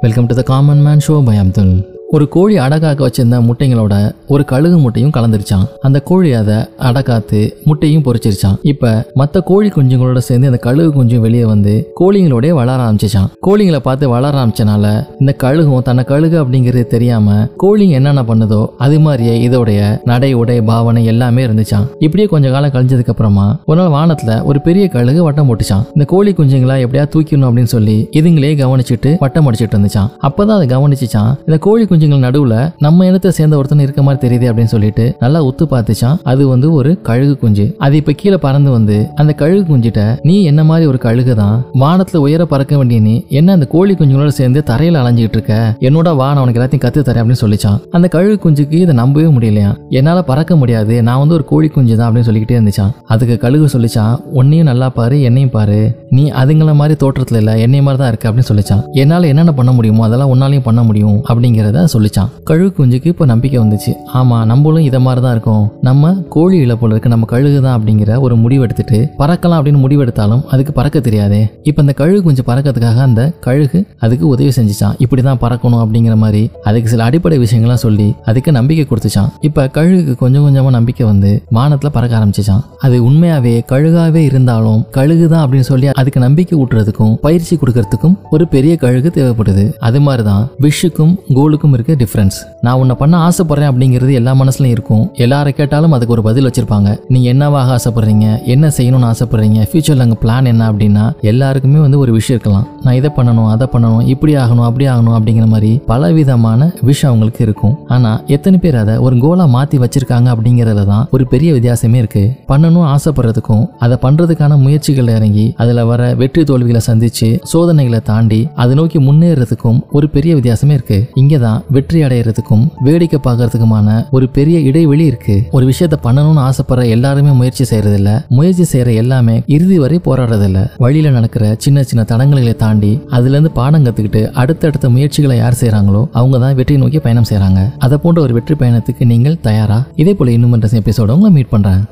Welcome to the Common Man Show by Abdul. ஒரு கோழி அடகாக்க வச்சிருந்த முட்டைங்களோட ஒரு கழுகு முட்டையும் கலந்துருச்சான். அந்த கோழி அதை அடக்காத்து முட்டையும் பொறிச்சிருச்சான். இப்ப மத்த கோழி குஞ்சுங்களோட சேர்ந்து அந்த கழுகு குஞ்சும் வெளியே வந்து கோழிங்களோடய வளர ஆரம்பிச்சிச்சான். கோழிங்களை பார்த்து வளர ஆரம்பிச்சனால இந்த கழுகும் தன்னை கழுகு அப்படிங்கிறது தெரியாம கோழிங்க என்னென்ன பண்ணுதோ அது மாதிரியே இதோடைய நடை உடை பாவனை எல்லாமே இருந்துச்சான். இப்படியே கொஞ்ச காலம் கழிஞ்சதுக்கு அப்புறமா ஒரு நாள் வானத்துல ஒரு பெரிய கழுகு வட்டம் போட்டுச்சான். இந்த கோழி குஞ்சுங்களா எப்படியா தூக்கிடணும் அப்படின்னு சொல்லி இதுங்களே கவனிச்சுட்டு வட்டம் அடிச்சிட்டு இருந்துச்சான். அப்பதான் அதை கவனிச்சுச்சான். இந்த கோழி குஞ்சுங்கள் நடுவுல நம்ம இனத்தை சேர்ந்த ஒருத்தன் இருக்க மாதிரி தெரியுது அப்படின்னு சொல்லிட்டு நல்லா ஒத்து பார்த்துச்சான். அது வந்து ஒரு கழுகு குஞ்சு. அது இப்ப கீழே பறந்து வந்து அந்த கழுகு குஞ்சிட்ட நீ என்ன மாதிரி ஒரு கழுகு தான் வானத்துல உயர பறக்க வேண்டிய நீ என்ன அந்த கோழி குஞ்சுங்களோட சேர்ந்து தரையில அலைஞ்சிட்டு இருக்க? என்னோட வா அவனுக்கு உனக்கு எல்லாத்தையும் கத்து தரேன் அப்படின்னு சொல்லிச்சான். அந்த கழுகு குஞ்சுக்கு இதை நம்பவே முடியலையா என்னால பறக்க முடியாது. நான் வந்து ஒரு கோழி குஞ்சு தான் அப்படின்னு சொல்லிக்கிட்டே இருந்துச்சான் அதுக்கு கழுகு சொல்லிச்சான் உன்னையும் நல்லா பாரு என்னையும் பாரு. நீ அதுங்கள மாதிரி தோற்றத்துல இல்ல என்னைய மாதிரி தான் இருக்கு அப்படின்னு சொல்லிச்சான். என்னால என்னென்ன பண்ண முடியுமோ அதெல்லாம் உன்னாலையும் பண்ண முடியும் அப்படிங்கிறத சொல்லிச்சான். கழுகு குஞ்சுக்கு இப்போ நம்பிக்கை வந்துச்சு. ஆமா நம்மளும் இதை மாதிரி தான் இருக்கும். நம்ம கோழி இழப்புல இருக்கு நம்ம கழுகு தான் அப்படிங்கிற ஒரு முடிவெடுத்துட்டு பறக்கலாம் அப்படின்னு முடிவெடுத்தாலும் அதுக்கு பறக்க தெரியாதே. இப்போ அந்த கழுகு குஞ்சு பறக்கிறதுக்காக அந்த கழுகு அதுக்கு உதவி செஞ்சுச்சான். இப்படி தான் பறக்கணும் அப்படிங்கிற மாதிரி அதுக்கு சில அடிப்படை விஷயங்கள்லாம் சொல்லி அதுக்கு நம்பிக்கை கொடுத்துச்சான். இப்போ கழுகுக்கு கொஞ்சம் கொஞ்சமாக நம்பிக்கை வந்து வானத்தில் பறக்க ஆரம்பிச்சிச்சான். அது உண்மையாவே கழுகாவே இருந்தாலும் கழுகு தான் அப்படின்னு சொல்லி அதுக்கு நம்பிக்கை ஊட்டுறதுக்கும் பயிற்சி கொடுக்கறதுக்கும் ஒரு பெரிய கழுகு தேவைப்படுது. அது மாதிரி தான் விஷுக்கும் கோலுக்கும் இருக்க டிஃப்ரென்ஸ் நான் உன்னை பண்ண ஆசைப்படுறேன் அப்படிங்கிறது எல்லா மனசுலையும் இருக்கும். எல்லாரை கேட்டாலும் அதுக்கு ஒரு பதில் வச்சிருப்பாங்க. நீங்கள் என்னவாக ஆசைப்படுறீங்க? என்ன செய்யணும்னு ஆசைப்படுறீங்க? ஃபியூச்சர்ல அங்க பிளான் என்ன அப்படின்னா எல்லாருக்குமே வந்து ஒரு விஷயம் இருக்கலாம். நான் இதை பண்ணணும் அதை பண்ணணும் இப்படி ஆகணும் அப்படி ஆகணும் அப்படிங்கிற மாதிரி பல விதமான விஷயம் அவங்களுக்கு இருக்கும். ஆனா எத்தனை பேர் அதை ஒரு கோலா மாத்தி வச்சிருக்காங்க அப்படிங்கறதுல தான் ஒரு பெரிய வித்தியாசமே இருக்கு. பண்ணணும் ஆசைப்படுறதுக்கும் அதை பண்றதுக்கான முயற்சிகள் இறங்கி அதுல வர வெற்றி தோல்விகளை சந்திச்சு சோதனைகளை தாண்டி அதை நோக்கி முன்னேறதுக்கும் ஒரு பெரிய வித்தியாசமே இருக்கு. இங்கதான் வெற்றி அடையிறதுக்கும் வேடிக்கை பார்க்கறதுக்குமான ஒரு பெரிய இடைவெளி இருக்கு. ஒரு விஷயத்த பண்ணணும்னு ஆசைப்படுற எல்லாருமே முயற்சி செய்யறது இல்ல முயற்சி செய்யற எல்லாமே இறுதி வரை போராடுறது இல்ல வழியில நடக்கிற சின்ன சின்ன தடங்களை தாண்டி அதுல இருந்து பாடம் கத்துக்கிட்டு அடுத்தடுத்த முயற்சிகளை யார் செய்யறாங்களோ அவங்க தான் வெற்றி நோக்கி பயணம் செய்யறாங்க அதை போன்ற ஒரு வெற்றி பயணத்துக்கு நீங்கள் தயாரா? இதே போல இன்னும் எபிசோட உங்களை மீட் பண்றேன்.